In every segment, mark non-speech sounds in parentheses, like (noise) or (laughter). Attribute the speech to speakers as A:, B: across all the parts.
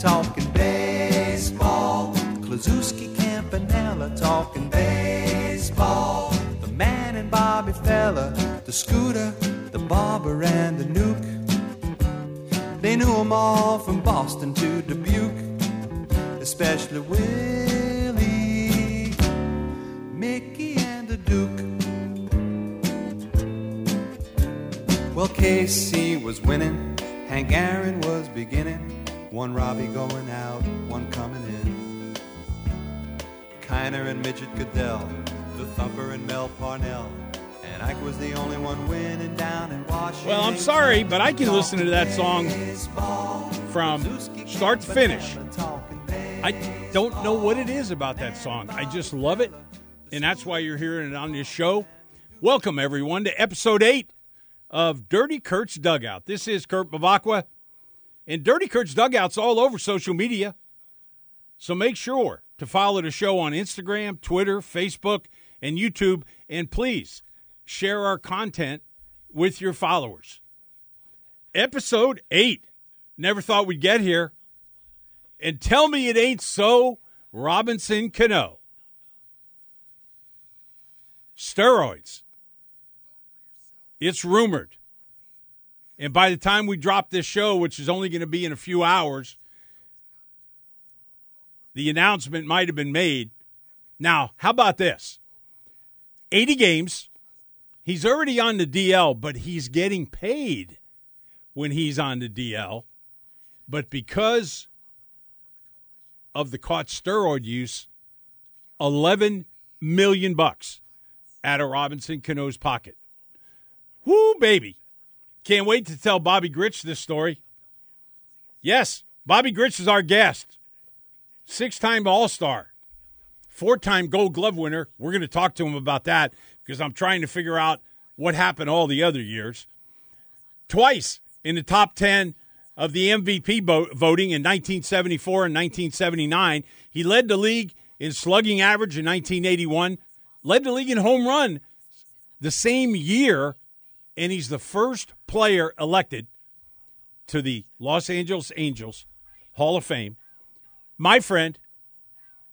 A: talking baseball. Kluszewski Campanella talking baseball. The man and Bobby Feller, the scooter, the barber, and the Newk. They knew 'em all from Boston to Dubuque, especially Willie, Mickey, and the Duke. Well, Casey was winning, Hank Aaron was beginning. One Robbie going out, one coming in. Kiner and Midget Gaedel, the Thumper and Mel Parnell. And Ike was the only one winning down in Washington.
B: Well, I'm sorry, but I can listen to that song from start to finish. I don't know what it is about that song. I just love it, and that's why you're hearing it on this show. Welcome, everyone, to episode eight of Dirty Kurt's Dugout. This is Kurt Bevacqua, and Dirty Kurt's Dugout's all over social media. So make sure to follow the show on Instagram, Twitter, Facebook, and YouTube, and please share our content with your followers. Episode eight. Never thought we'd get here. And tell me it ain't so, Robinson Cano. Steroids. It's rumored. And by the time we drop this show, which is only going to be in a few hours, the announcement might have been made. Now, how about this? 80 games. He's already on the DL, but he's getting paid when he's on the DL. But because of the caught steroid use, 11 million bucks out of Robinson Cano's pocket. Woo, baby. Can't wait to tell Bobby Grich this story. Yes, Bobby Grich is our guest. Six time All Star, four time Gold Glove winner. We're going to talk to him about that because I'm trying to figure out what happened all the other years. Twice in the top 10 of the MVP voting in 1974 and 1979. He led the league in slugging average in 1981, led the league in home run the same year, and he's the first player elected to the Los Angeles Angels Hall of Fame. My friend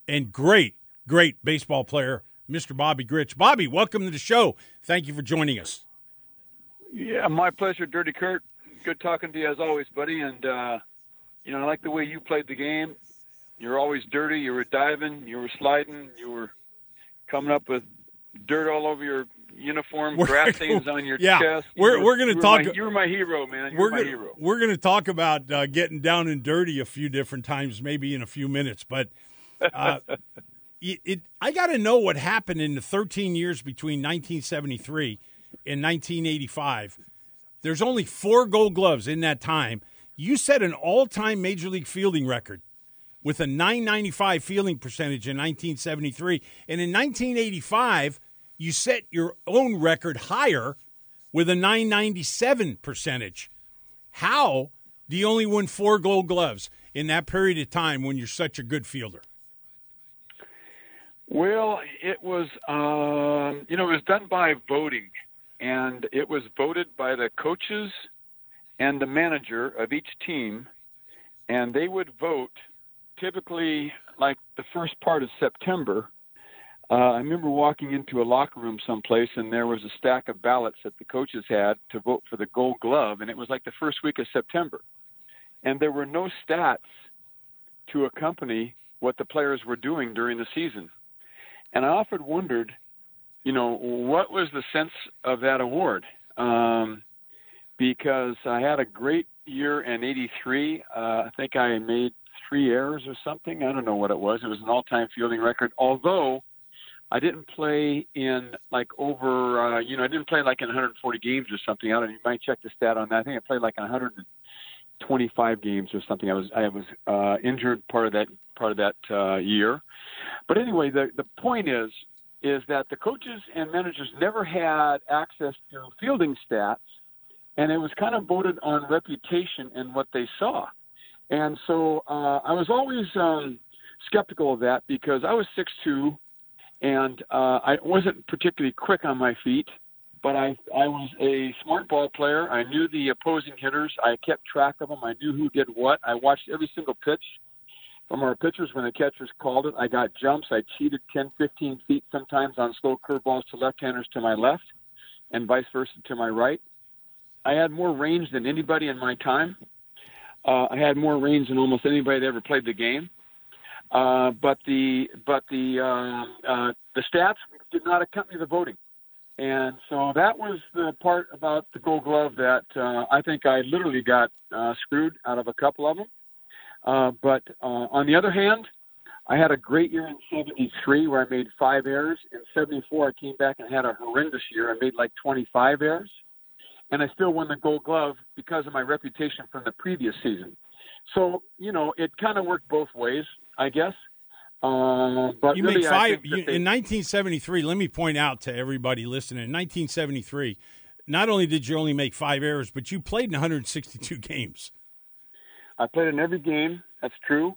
B: and great, great baseball player, Mr. Bobby Grich. Bobby, welcome to the show. Thank you for joining us.
C: Yeah, my pleasure, Dirty Kurt. Good talking to you as always, buddy. And uh, you know, I like the way you played the game. You're always dirty. You were diving. You were sliding. You were coming up with dirt all over your uniform,
B: We're-
C: on your (laughs)
B: Yeah,
C: chest. You
B: we're-
C: were- you were
B: talk-
C: My, you were my hero, man. You
B: we're gonna,
C: hero.
B: We're going to talk about uh, getting down and dirty a few different times, maybe in a few minutes. But uh, (laughs) it, it, I got to know what happened in the 13 years between 1973 and 1985. There's only four Gold Gloves in that time. You set an all-time Major League fielding record with a 995 fielding percentage in 1973, and in 1985 you set your own record higher with a 997 percentage. How do you only win four gold gloves in that period of time when you're such a good fielder?
C: Well, it was, um, you know, it was done by voting, and it was voted by the coaches and the manager of each team, and they would vote typically like the first part of September. Uh, I remember walking into a locker room someplace, and there was a stack of ballots that the coaches had to vote for the Gold Glove, and it was like the first week of September, and there were no stats to accompany what the players were doing during the season. And I often wondered, you know, what was the sense of that award? Um, because I had a great year in '83. Uh, I think I made three errors or something. I don't know what it was. It was an all-time fielding record. Although I didn't play in like over, uh, you know, I didn't play like in 140 games or something. I don't. You might check the stat on that. I think I played like 125 games or something. I was I was uh, injured part of that part of that uh, year. But anyway, the the point is is that the coaches and managers never had access to fielding stats, and it was kind of voted on reputation and what they saw. And so uh, I was always um, skeptical of that because I was six two, and uh, I wasn't particularly quick on my feet. but I I was a smart ball player. I knew the opposing hitters. I kept track of them. I knew who did what. I watched every single pitch from our pitchers when the catchers called it. I got jumps. I cheated 10, 15 feet sometimes on slow curveballs to left-handers to my left, and vice versa to my right. I had more range than anybody in my time. Uh, I had more range than almost anybody that ever played the game. Uh, but the but the uh, uh, the stats did not accompany the voting, and so that was the part about the Gold Glove that uh, I think I literally got uh, screwed out of a couple of them. Uh, but on the other hand, I had a great year in '73 where I made five errors. In '74, I came back and had a horrendous year. I made like 25 errors and I still won the Gold Glove because of my reputation from the previous season. So you know, it kind of worked both ways, I guess. Uh, but
B: you
C: really,
B: made five
C: you,
B: in 1973. Let me point out to everybody listening: in 1973, not only did you only make five errors, but you played in 162 (laughs) games.
C: I played in every game. That's true.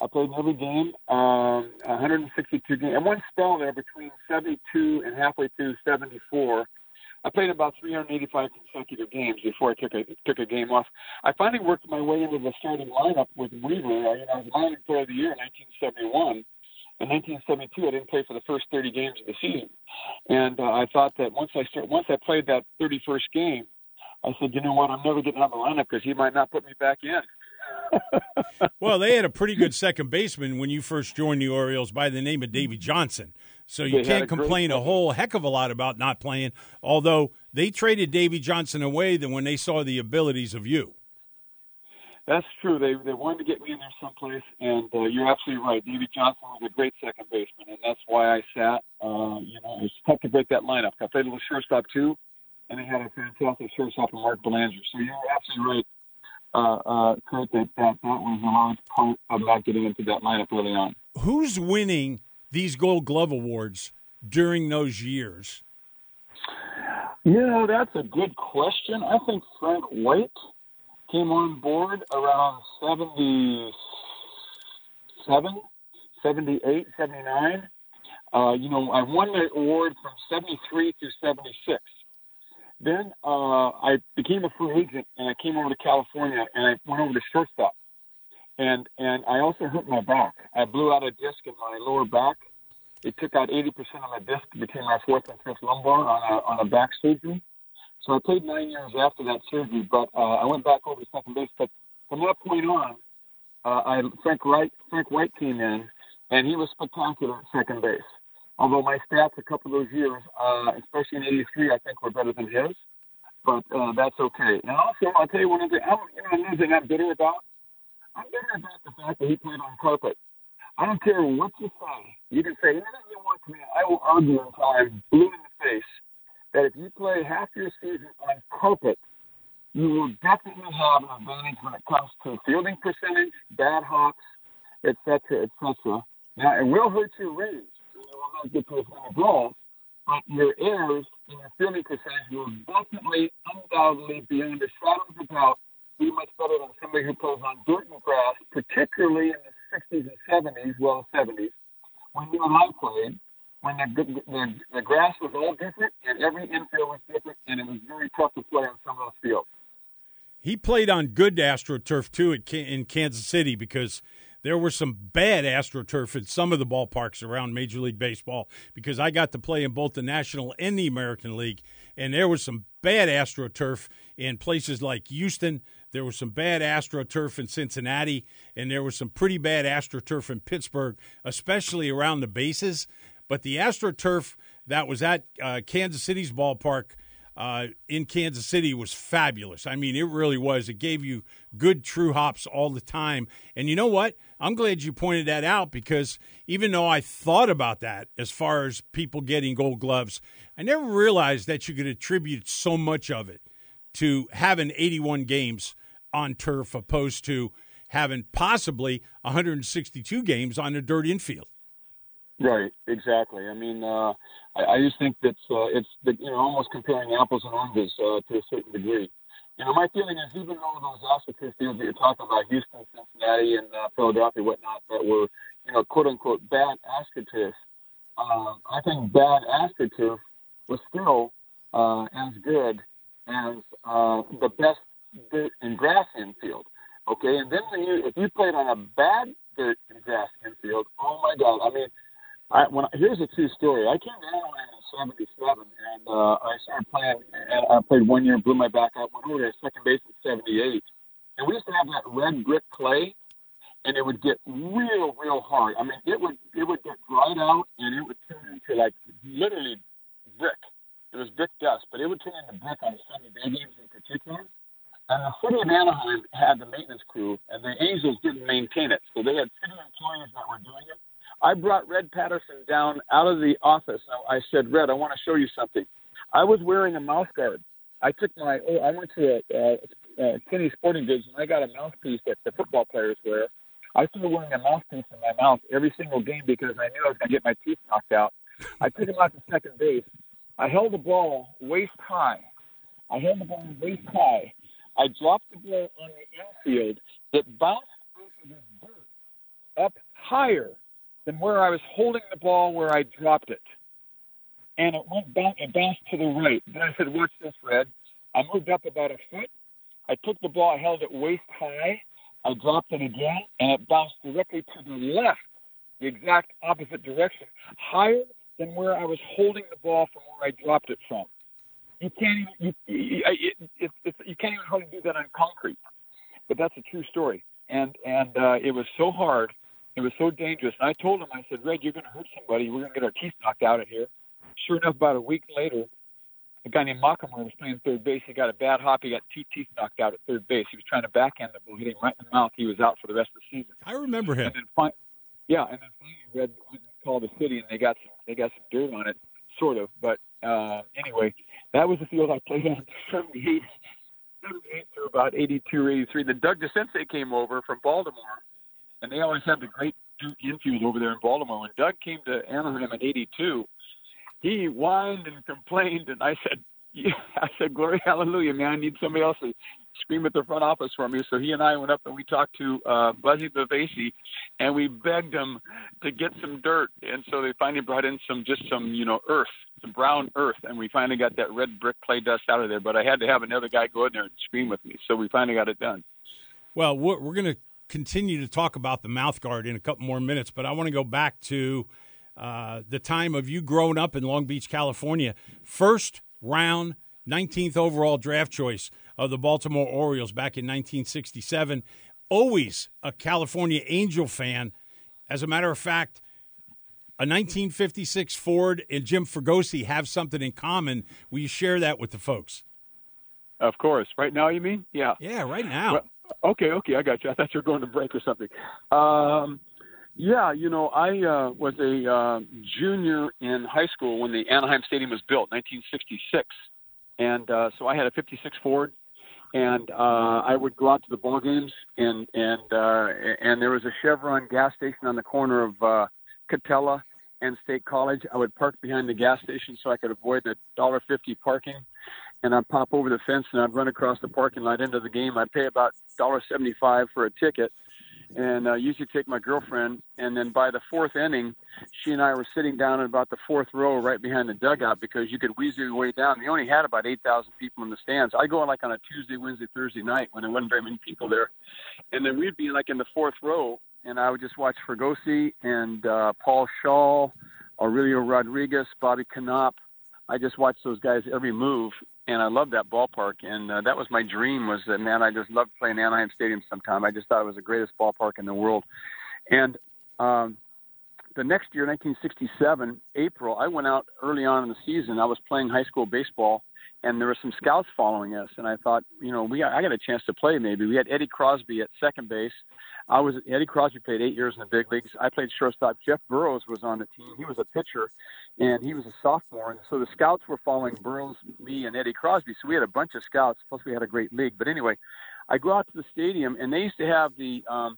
C: I played in every game, um, 162 games. And one spell there between 72 and halfway through 74 I played about 385 consecutive games before I took a took a game off. I finally worked my way into the starting lineup with Weaver. I, you know, I was minor player of the year in 1971. In 1972, I didn't play for the first 30 games of the season, and uh, I thought that once I start, once I played that 31st game, I said, you know what, I'm never getting on the lineup because he might not put me back in. (laughs)
B: well, they had a pretty good second baseman when you first joined the Orioles by the name of Davey Johnson. So you
C: They
B: can't
C: a
B: complain a whole heck of a lot about not playing, although they traded Davey Johnson away than when they saw the abilities of you.
C: That's true. They they wanted to get me in there someplace, and uh, you're absolutely right. Davey Johnson was a great second baseman, and that's why I sat. Uh, you know, it's tough to break that lineup. I played a little shortstop too, and they had a fantastic shortstop in Mark Belanger. So you're absolutely right, uh, uh, Kurt. That, that that was a large part of not getting into that lineup early on.
B: Who's winning these Gold Glove awards during those years?
C: You know, that's a good question. I think Frank White came on board around 77, 78, 79. Uh, you know, I won the award from 73 through 76. Then uh, I became a free agent and I came over to California and I went over to shortstop. And and I also hurt my back. I blew out a disc in my lower back. It took out 80% of my disc between my fourth and fifth lumbar on a, on a back surgery. So I played nine years after that surgery, but uh, I went back over to second base. But from that point on, uh, I Frank Wright Frank White came in, and he was spectacular at second base. Although my stats a couple of those years, uh, especially in '83, I think were better than his. But uh, that's okay. And also, I'll tell you one other thing. I'm, you know, another thing I'm bitter about. I'm bitter about the fact that he played on carpet. I don't care what you say. You can say anything you want to me. I will argue until I'm blue in the face that if you play half your season on carpet, you will definitely have an advantage when it comes to fielding percentage, bad hops, etc., etc. Now, it will hurt your range. You will not get to as many balls, but your errors and your fielding percentage will definitely, undoubtedly, beyond a shadow of a doubt, be much better than somebody who plays on dirt and grass, particularly in the 60s and 70s, well, 70s, when you and I played, when the, the, the grass was all different and every infield was different, and it was very tough to play on some of those fields.
B: He played on good AstroTurf too at, in Kansas City because there were some bad AstroTurf in some of the ballparks around Major League Baseball because I got to play in both the National and the American League, and there was some bad AstroTurf in places like Houston. There was some bad AstroTurf in Cincinnati, and there was some pretty bad AstroTurf in Pittsburgh, especially around the bases. But the AstroTurf that was at uh, Kansas City's ballpark uh, in Kansas City was fabulous. I mean, it really was. It gave you good true hops all the time. And you know what? I'm glad you pointed that out because even though I thought about that as far as people getting gold gloves, I never realized that you could attribute so much of it to having 81 games on turf opposed to having possibly 162 games on a dirt infield.
C: Right, exactly. I mean, uh, I, I just think that's uh, it's the, you know almost comparing apples and oranges uh, to a certain degree. You know, my feeling is even though those AstroTurf fields that you're talking about, Houston, Cincinnati, and uh, Philadelphia, whatnot, that were you know quote unquote bad AstroTurf, um, I think bad AstroTurf was still uh, as good as uh, the best dirt and grass infield. Okay, and then when you if you played on a bad dirt and grass infield, oh my God! I mean, I, when I, here's a true story. I came to Anaheim in '77, and uh, I started playing. And I played one year, blew my back out, went over to second base in '78, and we used to have that red brick clay, and it would get real, real hard. I mean, it would it would get dried out, and it would turn into like literally brick. It was brick dust, but it would turn into brick on Sunny day games in particular. And the city of Anaheim had the maintenance crew, and the Angels didn't maintain it, so they had city employees that were doing it. I brought Red Patterson down out of the office. I said, Red, I want to show you something. I was wearing a mouth guard. I took my, oh, I went to a, uh, uh, Kinney Sporting Goods, and I got a mouthpiece that the football players wear. I started wearing a mouthpiece in my mouth every single game because I knew I was going to get my teeth knocked out. I took him out to second base. I held the ball waist high. I held the ball waist high. I dropped the ball on the infield. It bounced off of the dirt up higher than where I was holding the ball where I dropped it. And it went back, it bounced to the right. Then I said, Watch this, Red. I moved up about a foot. I took the ball, I held it waist high. I dropped it again, and it bounced directly to the left, the exact opposite direction, higher than where I was holding the ball from where I dropped it from. You can't even you, you, it, it, it, you can't even hardly do that on concrete. But that's a true story, and and uh, it was so hard, it was so dangerous. And I told him, I said, Red, you're going to hurt somebody. We're going to get our teeth knocked out of here. Sure enough, about a week later, a guy named Mockamore was playing third base. He got a bad hop. He got two teeth knocked out at third base. He was trying to backhand the ball, hit him right in the mouth. He was out for the rest of the season.
B: I remember him.
C: And then yeah, and then finally Red called the city, and they got some they got some dirt on it, sort of. But uh, anyway, that was the field I played on (laughs) 78, 78 to about 82 or 83. Then Doug DeCinces came over from Baltimore, and they always had the great infield over there in Baltimore. When Doug came to Anaheim in 82, he whined and complained, and I said, yeah, (laughs) I said, glory, hallelujah, man. I need somebody else to scream at the front office for me. So he and I went up and we talked to uh, Buzzy Bavasi, and we begged him to get some dirt. And so they finally brought in some, just some, you know, earth, some brown earth, and we finally got that red brick clay dust out of there. But I had to have another guy go in there and scream with me. So we finally got it done.
B: Well, we're, we're going to continue to talk about the mouth guard in a couple more minutes, but I want to go back to uh, the time of you growing up in Long Beach, California. First round, 19th overall draft choice of the Baltimore Orioles back in 1967. Always a California Angel fan. As a matter of fact, a 1956 Ford and Jim Fregosi have something in common. Will you share that with the folks?
C: Of course. Right now, you mean? Yeah.
B: Yeah, right now.
C: Well, okay, okay, I got you. I thought you were going to break or something. Um, yeah, you know, I uh, was a uh, junior in high school when the Anaheim Stadium was built, 1966, and uh, so I had a '56 Ford, and uh, I would go out to the ball games, and and uh, and there was a Chevron gas station on the corner of uh, Katella and State College. I would park behind the gas station so I could avoid the dollar fifty parking, and I'd pop over the fence and I'd run across the parking lot into the game. I'd pay about dollar seventy five for a ticket and uh, usually take my girlfriend. And then by the fourth inning, she and I were sitting down in about the fourth row, right behind the dugout, because you could weasel your way down. They only had about eight thousand people in the stands. I go like on a Tuesday, Wednesday, Thursday night when there wasn't very many people there, and then we'd be like in the fourth row, and I would just watch Fregosi and uh, Paul Schaal, Aurelio Rodriguez, Bobby Knoop. I just watched those guys every move, and I loved that ballpark. And uh, that was my dream. Was that man? I just loved playing Anaheim Stadium. Sometime I just thought it was the greatest ballpark in the world. And um, the next year, 1967, April, I went out early on in the season. I was playing high school baseball, and there were some scouts following us. And I thought, you know, we I got a chance to play. Maybe we had Eddie Crosby at second base. I was Eddie Crosby played eight years in the big leagues. I played shortstop. Jeff Burroughs was on the team. He was a pitcher, and he was a sophomore. And so the scouts were following Burroughs, me, and Eddie Crosby. So we had a bunch of scouts. Plus we had a great league. But anyway, I go out to the stadium, and they used to have the um,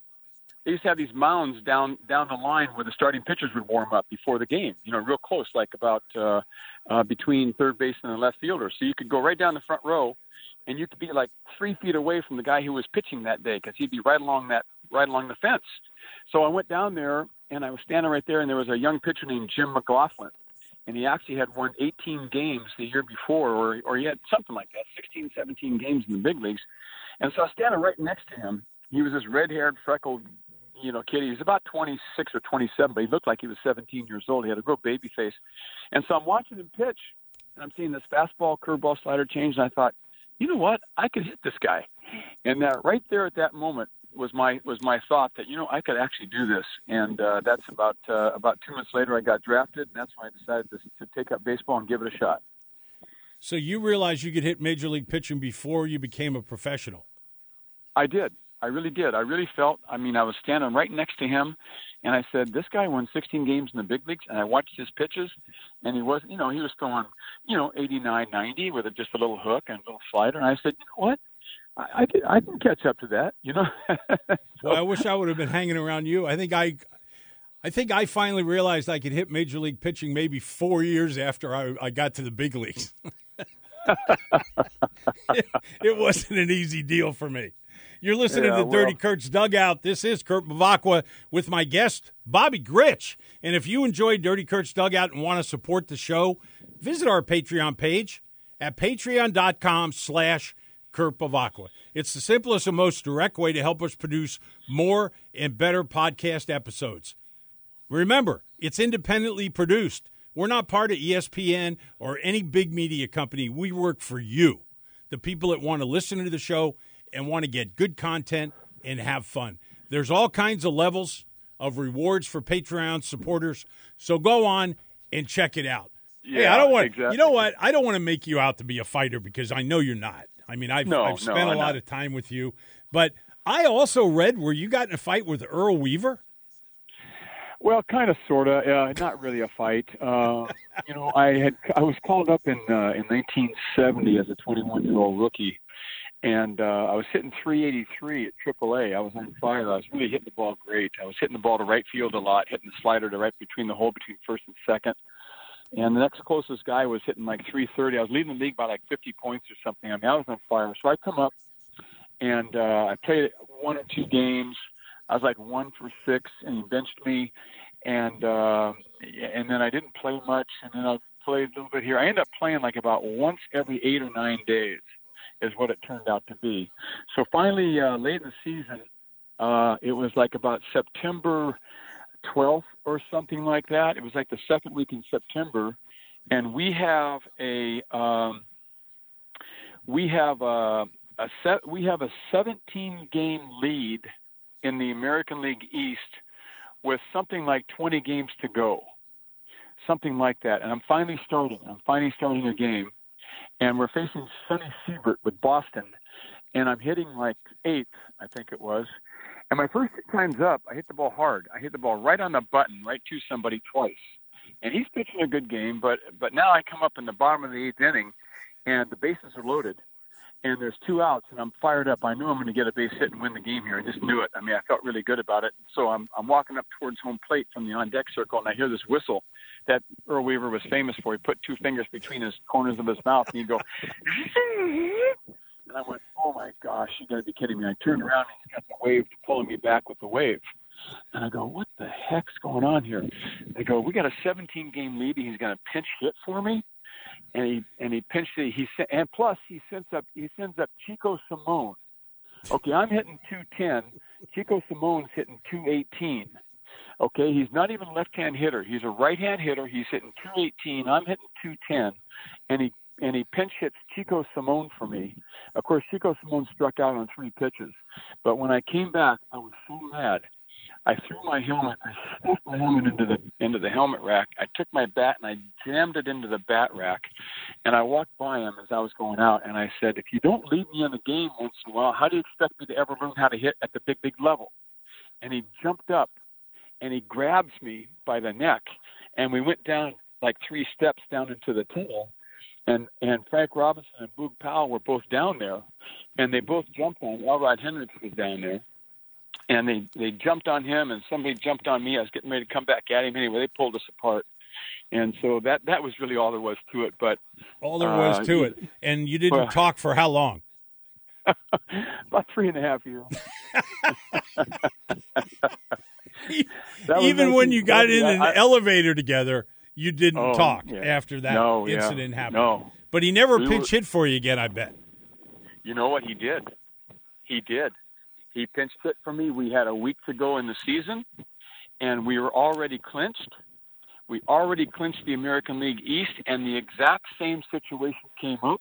C: they used to have these mounds down down the line where the starting pitchers would warm up before the game. You know, real close, like about uh, uh, between third base and the left fielder. So you could go right down the front row, and you could be like three feet away from the guy who was pitching that day because he'd be right along that right along the fence. So I went down there and I was standing right there, and there was a young pitcher named Jim McGlothlin, and he actually had won 18 games the year before, or or he had something like that, 16, 17 games in the big leagues. And so I was standing right next to him. He was this red-haired, freckled, you know, kid. He was about 26 or 27, but he looked like he was 17 years old. He had a real baby face. And so I'm watching him pitch, and I'm seeing this fastball, curveball, slider change, and I thought, you know what? I could hit this guy. And that right there at that moment was my was my thought that you know I could actually do this. And uh, that's about uh, about two months later I got drafted, and that's when I decided to, to take up baseball and give it a shot.
B: So you realized you could hit major league pitching before you became a professional.
C: I did. I really did. I really felt. I mean, I was standing right next to him, and I said, "This guy won 16 games in the big leagues." And I watched his pitches, and he was, you know, he was throwing, you know, 89, 90 with a, just a little hook and a little slider. And I said, "You know what? I, I can I can catch up to that." You know. (laughs)
B: so, well, I wish I would have been hanging around you. I think I. I think I finally realized I could hit major league pitching maybe four years after I, I got to the big leagues. it, (laughs) it wasn't an easy deal for me. You're listening yeah, to well, Dirty Kurt's Dugout. This is Kurt Bevacqua with my guest, Bobby Grich. And if you enjoy Dirty Kurt's Dugout and want to support the show, visit our Patreon page at patreon.com slash Kurt Bevacqua. It's the simplest and most direct way to help us produce more and better podcast episodes. Remember, it's independently produced. We're not part of ESPN or any big media company. We work for you, the people that want to listen to the show and want to get good content and have fun. There's all kinds of levels of rewards for Patreon supporters. So go on and check it out.
C: Yeah,
B: hey, I don't want
C: exactly.
B: you know what? I don't want to make you out to be a fighter because I know you're not. I mean, I've,
C: no,
B: I've spent
C: no,
B: a lot of time with you, but I also read where you got in a fight with Earl Weaver.
C: Well, kind of, sort of. Uh, not really a fight. Uh, you know, I had I was called up in uh, in 1970 as a 21 year old rookie and uh, I was hitting 383 at AAA. I was on fire. I was really hitting the ball great. I was hitting the ball to right field a lot, hitting the slider to right between the hole between first and second. And the next closest guy was hitting like 330. I was leading the league by like 50 points or something. I mean, I was on fire. So I come up and uh, I played one or two games. I was like one for six, and he benched me. And uh, and then I didn't play much, and then I played a little bit here. I ended up playing like about once every eight or nine days is what it turned out to be. So finally, uh, late in the season, uh, it was like about September 12th or something like that. It was like the second week in September, and we have a um, we have a, a set we have a 17 game lead in the American League East with something like 20 games to go, something like that. And I'm finally starting. I'm finally starting a game and we're facing Sonny Siebert with Boston, and I'm hitting like eighth, I think it was. And my first time's up, I hit the ball hard. I hit the ball right on the button, right to somebody twice. And he's pitching a good game, but but now I come up in the bottom of the eighth inning, and the bases are loaded, and there's two outs, and I'm fired up. I knew I'm going to get a base hit and win the game here. I just knew it. I mean, I felt really good about it. So I'm I'm walking up towards home plate from the on deck circle, and I hear this whistle that Earl Weaver was famous for. He put two fingers between his corners of his mouth, and he'd go. And I went, "Oh my gosh, you got to be kidding me!" I turned around, and he's got the wave pulling me back with the wave. And I go, what the heck's going on here? They go, we got a 17 game lead. And he's going to pinch hit for me and he and he pinched it. He sent and plus he sends up he sends up Chico Salmon. Okay, I'm hitting 210. Chico Salmon's hitting 218. Okay, he's not even a left-hand hitter. He's a right-hand hitter. He's hitting 218. I'm hitting 210, and he and he pinch hits Chico Salmon for me. Of course, Chico Salmon struck out on three pitches, but when I came back, I was so mad I threw my helmet, I stuffed my helmet into the into the helmet rack. I took my bat and I jammed it into the bat rack, and I walked by him as I was going out, and I said, "If you don't leave me in the game once in a while, how do you expect me to ever learn how to hit at the big big level?" And he jumped up, and he grabs me by the neck, and we went down like three steps down into the tunnel, and and Frank Robinson and Boog Powell were both down there, and they both jumped on. Elrod Hendricks was down there, and they they jumped on him, and somebody jumped on me. I was getting ready to come back at him anyway. They pulled us apart, and so that that was really all there was to it. But
B: all there was
C: uh,
B: to it, and you didn't
C: well,
B: talk for how long? (laughs)
C: about three and a half years. (laughs) (laughs)
B: Even when you got in an
C: I,
B: elevator together, you didn't
C: Oh,
B: talk
C: yeah.
B: after that
C: No, yeah.
B: incident happened.
C: No.
B: But he never
C: We
B: pinch
C: were-
B: hit for you again, I bet.
C: You know what he did? He did. He pinched hit for me. We had a week to go in the season, and we were already clinched. We already clinched the American League East, and the exact same situation came up.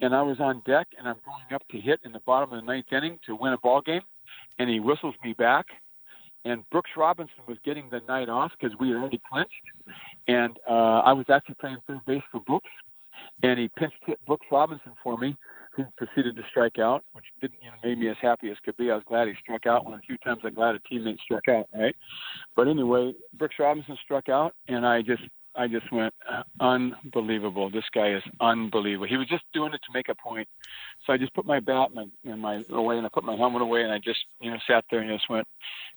C: And I was on deck, and I'm going up to hit in the bottom of the ninth inning to win a ball game, and he whistles me back. And Brooks Robinson was getting the night off because we had already clinched, and uh, I was actually playing third base for Brooks, and he pinched hit Brooks Robinson for me, who proceeded to strike out, which didn't you know, made me as happy as could be. I was glad he struck out. One of the few times I'm glad a teammate struck out, right? But anyway, Brooks Robinson struck out, and I just I just went unbelievable. This guy is unbelievable. He was just doing it to make a point. So I just put my bat and my, and my away, and I put my helmet away, and I just you know sat there and just went,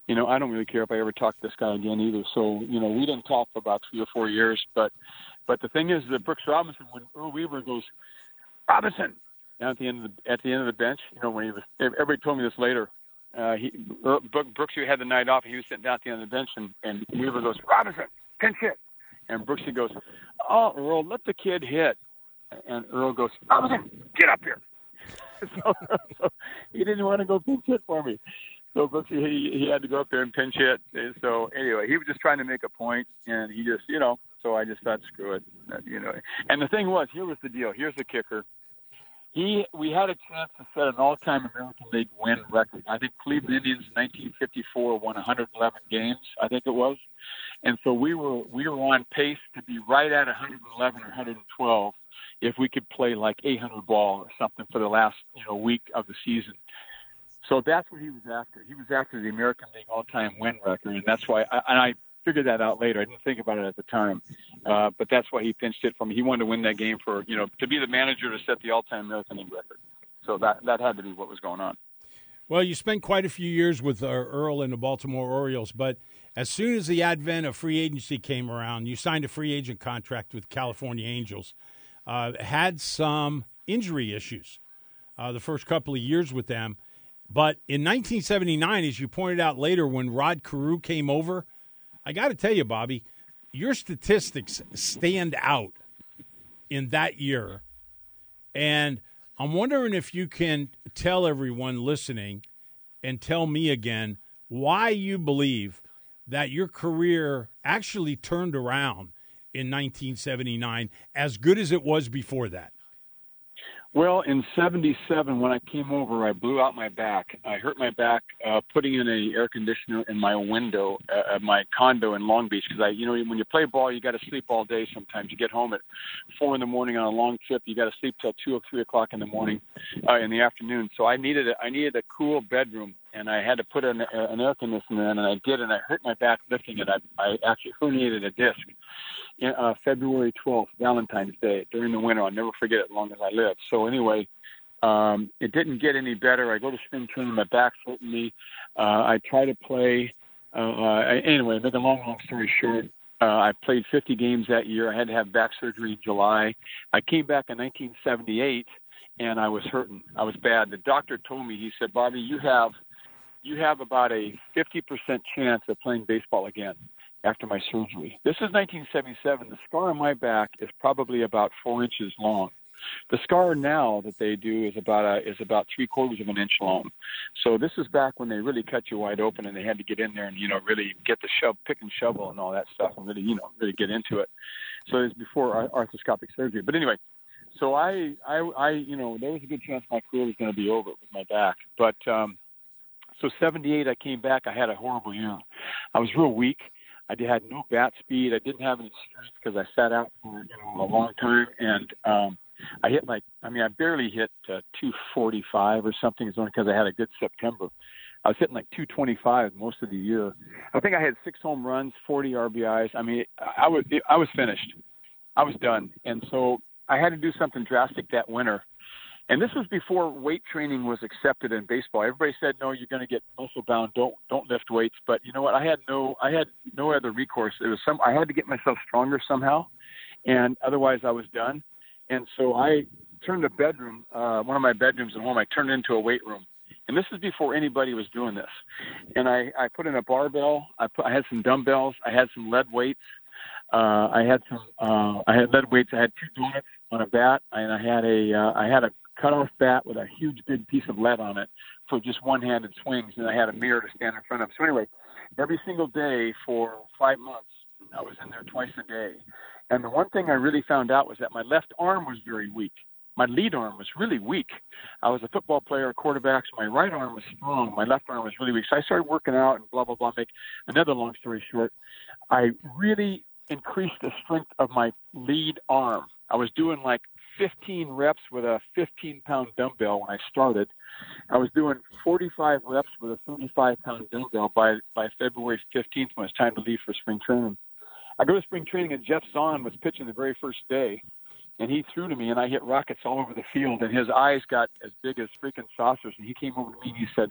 C: you know, I don't really care if I ever talk to this guy again either. So you know, we didn't talk for about three or four years, but but the thing is that Brooks Robinson, when Earl Weaver goes, Robinson, down at the end of the at the end of the bench, you know, when he was everybody told me this later. Uh, he Brooks who had the night off, he was sitting down at the end of the bench, and, and Weaver goes, Robinson, pinch hit, and Brooksy goes, Oh, Earl, let the kid hit, and Earl goes, Robinson, get up here. (laughs) so, so he didn't want to go pinch hit for me. So Brooksy, he, he had to go up there and pinch hit. And So anyway, he was just trying to make a point, and he just, you know, so I just thought, screw it, you know. And the thing was, here was the deal. Here's the kicker. He, we had a chance to set an all-time American League win record. I think Cleveland Indians in 1954 won 111 games. I think it was, and so we were we were on pace to be right at 111 or 112 if we could play like 800 ball or something for the last you know week of the season. So that's what he was after. He was after the American League all-time win record, and that's why. I, and I figured that out later. I didn't think about it at the time, uh, but that's why he pinched it me. He wanted to win that game for you know to be the manager to set the all-time American League record. So that that had to be what was going on.
B: Well, you spent quite a few years with uh, Earl and the Baltimore Orioles, but as soon as the advent of free agency came around, you signed a free agent contract with California Angels. Uh, had some injury issues uh, the first couple of years with them, but in 1979, as you pointed out later, when Rod Carew came over, I got to tell you, Bobby, your statistics stand out in that year, and I'm wondering if you can tell everyone listening and tell me again why you believe that your career actually turned around in 1979 as good as it was before that.
C: Well, in '77, when I came over, I blew out my back. I hurt my back uh, putting in a air conditioner in my window uh, at my condo in Long Beach because I, you know, when you play ball, you got to sleep all day. Sometimes you get home at four in the morning on a long trip. You got to sleep till two or three o'clock in the morning, uh, in the afternoon. So I needed a, I needed a cool bedroom, and I had to put an, an air conditioner in, and I did, and I hurt my back lifting it. I, I actually herniated a disc in, uh, February 12th, Valentine's Day, during the winter. I'll never forget it as long as I live. So anyway, um, it didn't get any better. I go to spring training, my back's hurting me. Uh, I try to play. Uh, uh, anyway, make a long, long story short, uh, I played 50 games that year. I had to have back surgery in July. I came back in 1978, and I was hurting. I was bad. The doctor told me, he said, Bobby, you have you have about a 50% chance of playing baseball again after my surgery. This is 1977. The scar on my back is probably about four inches long. The scar now that they do is about a, is about three quarters of an inch long. So this is back when they really cut you wide open and they had to get in there and you know really get the shove, pick and shovel and all that stuff and really you know really get into it. So it's before arthroscopic surgery. But anyway, so I I I you know there was a good chance my career was going to be over with my back, but um, so 78 I came back. I had a horrible year. I was real weak. I had no bat speed. I didn't have any strength because I sat out for you know a long time, and um, I hit like I mean I barely hit uh, 245 or something. It's only because I had a good September. I was hitting like 225 most of the year. I think I had six home runs, 40 RBIs. I mean I was I was finished. I was done, and so I had to do something drastic that winter. And this was before weight training was accepted in baseball. Everybody said, "No, you're going to get muscle bound. Don't don't lift weights." But you know what? I had no I had no other recourse. It was some I had to get myself stronger somehow, and otherwise I was done. And so I turned a bedroom, uh, one of my bedrooms at home, I turned it into a weight room. And this is before anybody was doing this. And I I put in a barbell. I put I had some dumbbells. I had some lead weights. Uh, I had some. Uh, I had lead weights. I had two donuts on a bat, and I had a. Uh, I had a cutoff bat with a huge big piece of lead on it for just one-handed swings, and I had a mirror to stand in front of. So anyway, every single day for five months, I was in there twice a day. And the one thing I really found out was that my left arm was very weak. My lead arm was really weak. I was a football player, a quarterback, so my right arm was strong. My left arm was really weak. So I started working out and blah, blah, blah. Make another long story short, I really increased the strength of my lead arm. I was doing like 15 reps with a 15 pound dumbbell when I started. I was doing 45 reps with a 35 pound dumbbell by, by February 15th when it was time to leave for spring training. I go to spring training and Geoff Zahn was pitching the very first day, and he threw to me and I hit rockets all over the field, and his eyes got as big as freaking saucers, and he came over to me and he said,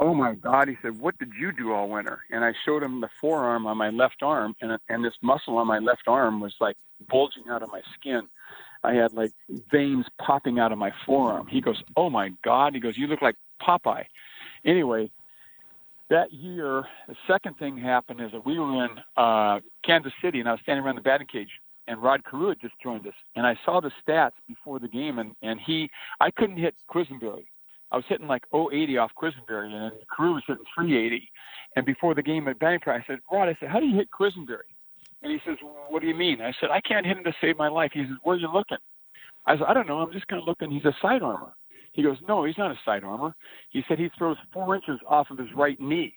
C: "Oh my God!" He said, "What did you do all winter?" And I showed him the forearm on my left arm, and and this muscle on my left arm was like bulging out of my skin. I had like veins popping out of my forearm. He goes, "Oh my God!" He goes, "You look like Popeye." Anyway, that year, the second thing happened is that we were in uh, Kansas City, and I was standing around the batting cage, and Rod Carew had just joined us, and I saw the stats before the game, and and he, I couldn't hit Quisenberry. I was hitting like 080 off Quisenberry, and Carew was hitting 380. And before the game at batting practice, I said, Rod, I said, how do you hit Quisenberry? And he says, What do you mean? I said, I can't hit him to save my life. He says, Where are you looking? I said, I don't know. I'm just kind of looking. He's a side armor. He goes, No, he's not a side armor. He said he throws four inches off of his right knee.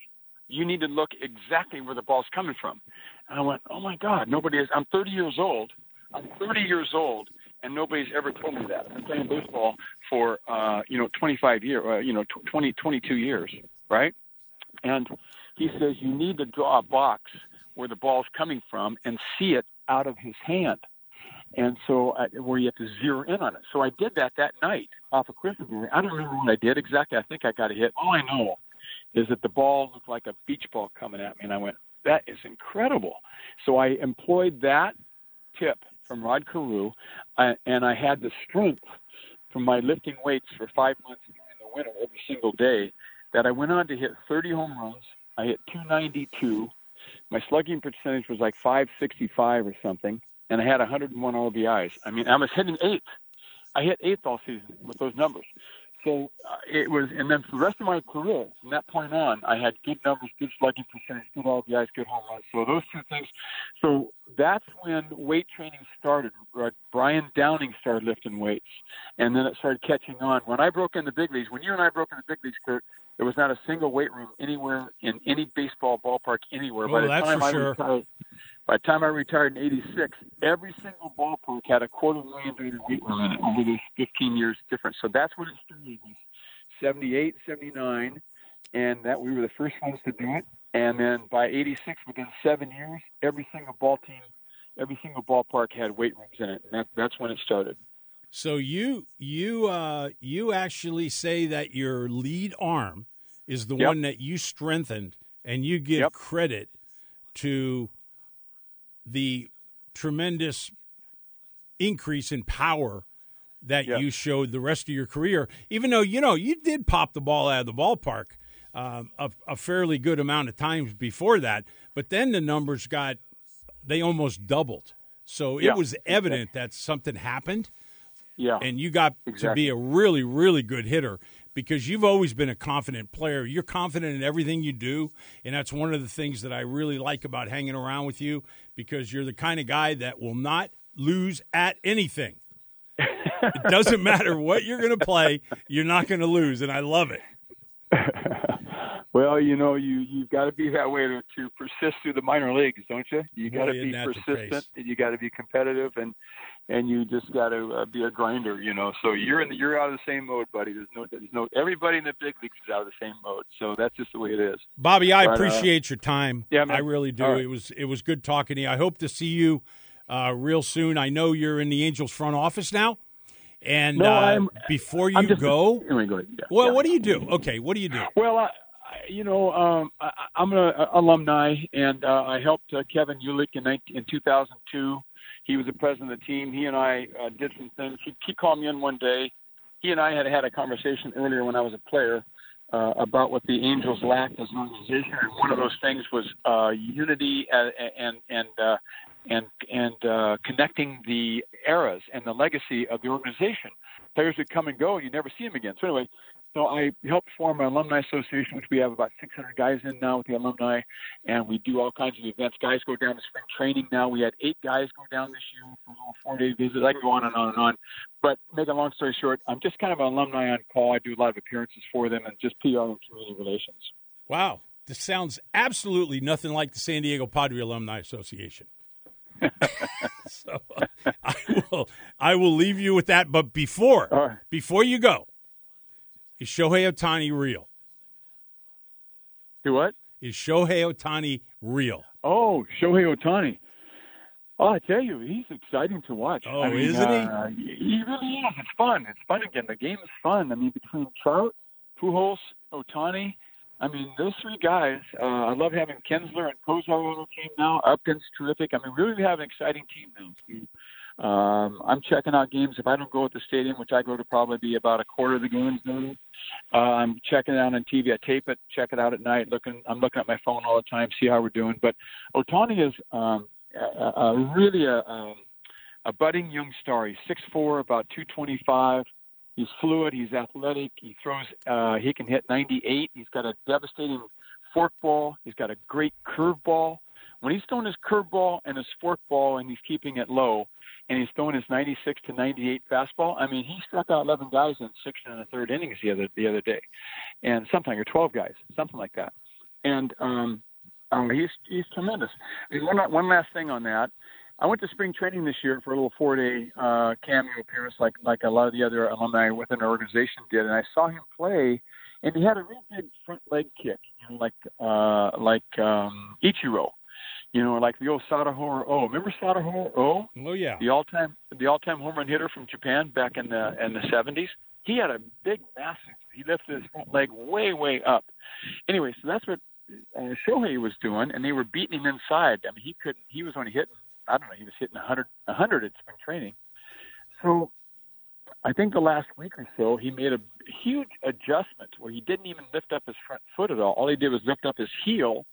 C: You need to look exactly where the ball's coming from. And I went, Oh my God, nobody is. I'm 30 years old. I'm 30 years old, and nobody's ever told me that. I've been playing baseball for, uh, you know, 25 years, uh, you know, 20, 22 years, right? And he says, You need to draw a box where the ball's coming from and see it out of his hand. And so, uh, where you have to zero in on it. So I did that that night off of Christopher. I don't remember what I did exactly. I think I got a hit. All I know is that the ball looked like a beach ball coming at me, and I went, "That is incredible." So I employed that tip from Rod Carew, uh, and I had the strength from my lifting weights for five months during the winter every single day that I went on to hit 30 home runs. I hit 292 my slugging percentage was like 565 or something, and I had 101 RBIs. I mean, I was hitting eighth. I hit eighth all season with those numbers. So uh, it was, and then for the rest of my career, from that point on, I had good numbers, good slugging percentage, good all the RBIs, good home runs. So those two things. So that's when weight training started. Brian Downing started lifting weights, and then it started catching on. When I broke in the big leagues, when you and I broke in the big leagues, Kurt, there was not a single weight room anywhere in any baseball ballpark anywhere.
B: Oh, by the that's time for I sure.
C: Retired, by the time I retired in '86, every single ballpark had a quarter million dollar weight room in it over those 15 years difference. So that's when it started. 78, 79, and that we were the first ones to do it. And then by '86, within seven years, every single ball team, every single ballpark had weight rooms in it, and that, that's when it started.
B: So you you uh, you actually say that your lead arm is the
C: yep.
B: one that you strengthened, and you give
C: yep.
B: credit to the tremendous increase in power that
C: yep.
B: you showed the rest of your career. Even though you know you did pop the ball out of the ballpark um, a, a fairly good amount of times before that, but then the numbers got they almost doubled. So it was evident that something happened.
C: Yeah.
B: And you got
C: exactly.
B: to be a really, really good hitter because you've always been a confident player. You're confident in everything you do. And that's one of the things that I really like about hanging around with you because you're the kind of guy that will not lose at anything. it doesn't matter what you're going to play, you're not going to lose. And I love it. (laughs)
C: Well, you know, you you've got to be that way to, to persist through the minor leagues, don't you? You got to be
B: isn't that the
C: persistent, and you got to be competitive, and and you just got to uh, be a grinder, you know. So you're in the, you're out of the same mode, buddy. There's no there's no everybody in the big leagues is out of the same mode. So that's just the way it is.
B: Bobby, I
C: But, uh,
B: appreciate your time.
C: yeah, man.
B: I really do.
C: Right.
B: It was it was good talking to you. I hope to see you uh, real soon. I know you're in the Angels front office now. And
C: No,
B: uh, before you
C: just
B: go,
C: Anyway, go ahead. Yeah,
B: well,
C: yeah.
B: what do you do? Okay, what do you do?
C: Well, I, I- you know, um, I, I'm an alumni, and uh, I helped uh, Kevin Uhlich in, 19, in 2002. He was the president of the team. He and I uh, did some things. He, he called me in one day. He and I had had a conversation earlier when I was a player uh, about what the Angels lacked as an organization, and one of those things was uh, unity and and, and uh, and and uh, connecting the eras and the legacy of the organization. Players would come and go, and you never see them again. So anyway, so I helped form an alumni association, which we have about 600 guys in now with the alumni, and we do all kinds of events. Guys go down to spring training now. We had eight guys go down this year for a little four-day visit. I can go on and on and on. But make a long story short, I'm just kind of an alumni on call. I do a lot of appearances for them and just PR and community relations.
B: Wow, this sounds absolutely nothing like the San Diego Padre Alumni Association. (laughs) so uh, I will I will leave you with that. But before
C: right.
B: before you go, is Shohei Ohtani real?
C: Do what?
B: Is Shohei Ohtani real?
C: Oh, Shohei Ohtani. Oh, I tell you, he's exciting to watch.
B: Oh,
C: I mean,
B: isn't
C: uh, he? He really is. It's fun. It's fun again. The game is fun. I mean, between Trout, Pujols, Ohtani, I mean, those three guys. Uh, I love having Kinsler and Cozart on the team now. Upton's terrific. I mean, really, we have an exciting team now. Um, I'm checking out games. If I don't go at the stadium, which I go to probably be about a quarter of the games, uh, I'm checking it out on TV. I tape it, check it out at night. Looking, I'm looking at my phone all the time, see how we're doing. But Ohtani is um, a, a really a, a, a budding young star. He's 6'4", about 225. He's fluid. He's athletic. He throws. Uh, he can hit 98. He's got a devastating forkball. He's got a great curveball. When he's throwing his curveball and his forkball and he's keeping it low, and he's throwing his 96 to 98 fastball. I mean, he struck out 11 guys in six and a third innings the other the other day, and something or 12 guys, something like that. And um, um, he's he's tremendous. One one last thing on that. I went to spring training this year for a little four day uh, cameo appearance, like like a lot of the other alumni within our organization did, and I saw him play, and he had a real big front leg kick, you know, like uh, like um, Ichiro you know, like the old Sadaharu Oh. Remember Sadaharu Oh?
B: Oh yeah.
C: The all time the all time home run hitter from Japan back in the in the seventies. He had a big massive he lifted his front leg way, way up. Anyway, so that's what uh, Shohei was doing and they were beating him inside. I mean he couldn't he was only hitting I don't know, he was hitting a hundred a hundred at spring training. So I think the last week or so he made a huge adjustment where he didn't even lift up his front foot at all. All he did was lift up his heel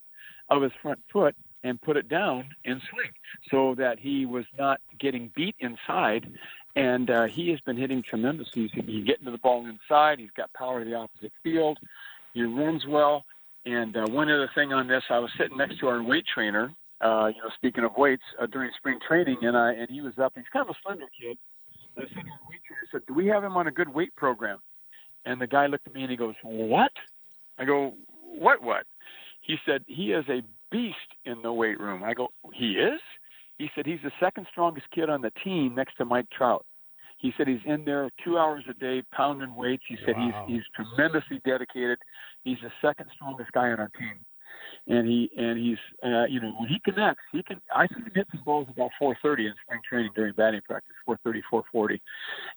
C: of his front foot and put it down and swing so that he was not getting beat inside. And uh, he has been hitting tremendously. He's, he's getting to the ball inside. He's got power to the opposite field. He runs well. And uh, one other thing on this, I was sitting next to our weight trainer. Uh, you know, speaking of weights, uh, during spring training, and I and he was up. He's kind of a slender kid. I said to our weight trainer, I said, "Do we have him on a good weight program?" And the guy looked at me and he goes, "What?" I go, "What? What?" He said, "He is a beast in the weight room. I go, he is? He said he's the second strongest kid on the team next to Mike Trout. He said he's in there two hours a day pounding weights. He said wow. he's he's tremendously dedicated. He's the second strongest guy on our team, and he and he's uh, you know when he connects, he can. I see him hit some balls about 4:30 in spring training during batting practice, 4:30, 4:40,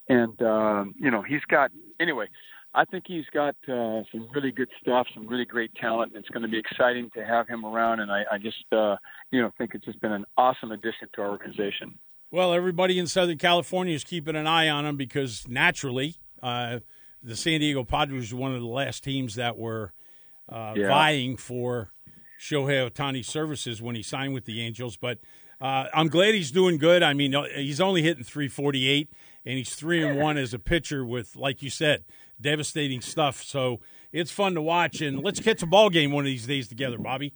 C: and um, you know he's got anyway. I think he's got uh, some really good stuff, some really great talent, and it's going to be exciting to have him around. And I, I just, uh, you know, think it's just been an awesome addition to our organization.
B: Well, everybody in Southern California is keeping an eye on him because naturally, uh, the San Diego Padres were one of the last teams that were uh, yeah. vying for Shohei Ohtani's services when he signed with the Angels. But uh, I'm glad he's doing good. I mean, he's only hitting 348, and he's three and one as a pitcher with, like you said, devastating stuff. So it's fun to watch, and let's catch a ball game one of these days together, Bobby.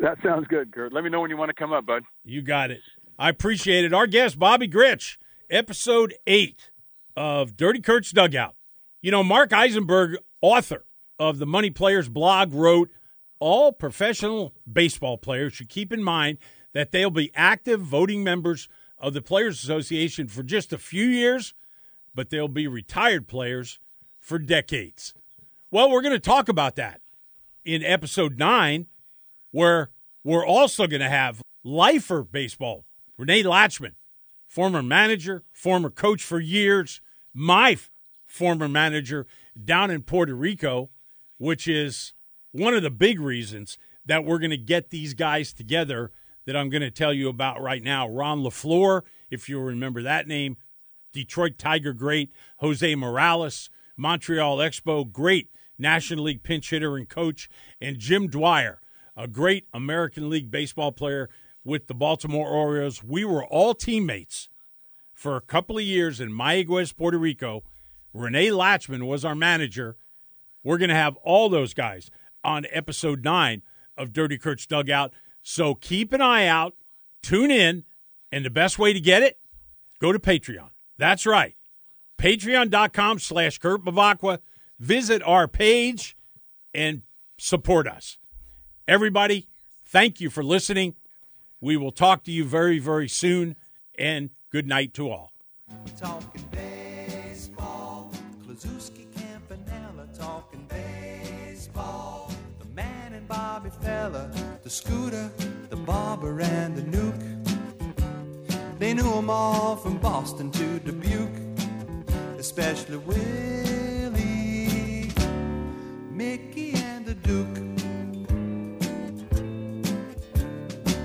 C: That sounds good, Kurt. Let me know when you want to come up, bud.
B: You got it. I appreciate it. Our guest, Bobby Grich, episode eight of Dirty Kurt's Dugout. You know, Mark Eisenberg, author of the Money Players blog, wrote all professional baseball players should keep in mind that they'll be active voting members of the Players Association for just a few years, but they'll be retired players for decades. Well, we're going to talk about that in episode nine, where we're also going to have lifer baseball. Rene Lachemann, former manager, former coach for years, my f- former manager down in Puerto Rico, which is one of the big reasons that we're going to get these guys together that I'm going to tell you about right now. Ron LeFlore, if you remember that name, Detroit Tiger great, Jose Morales, Montreal Expo, great National League pinch hitter and coach, and Jim Dwyer, a great American League baseball player with the Baltimore Orioles. We were all teammates for a couple of years in Mayaguez, Puerto Rico. Rene Lachemann was our manager. We're going to have all those guys on episode nine of Dirty Kurt's Dugout. So keep an eye out, tune in, and the best way to get it, go to Patreon. That's right. Patreon.com slash Kurt Bevacqua. Visit our page and support us. Everybody, thank you for listening. We will talk to you very, very soon, and good night to all.
A: Talking baseball, Kluszewski Campanella talking baseball. The man and Bobby Feller, the scooter, the barber, and the Newk. They knew 'em all from Boston to Dubuque, especially Willie, Mickey, and the Duke.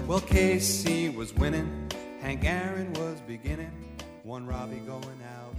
A: Well, Casey was winning, Hank Aaron was beginning, one Robbie going out.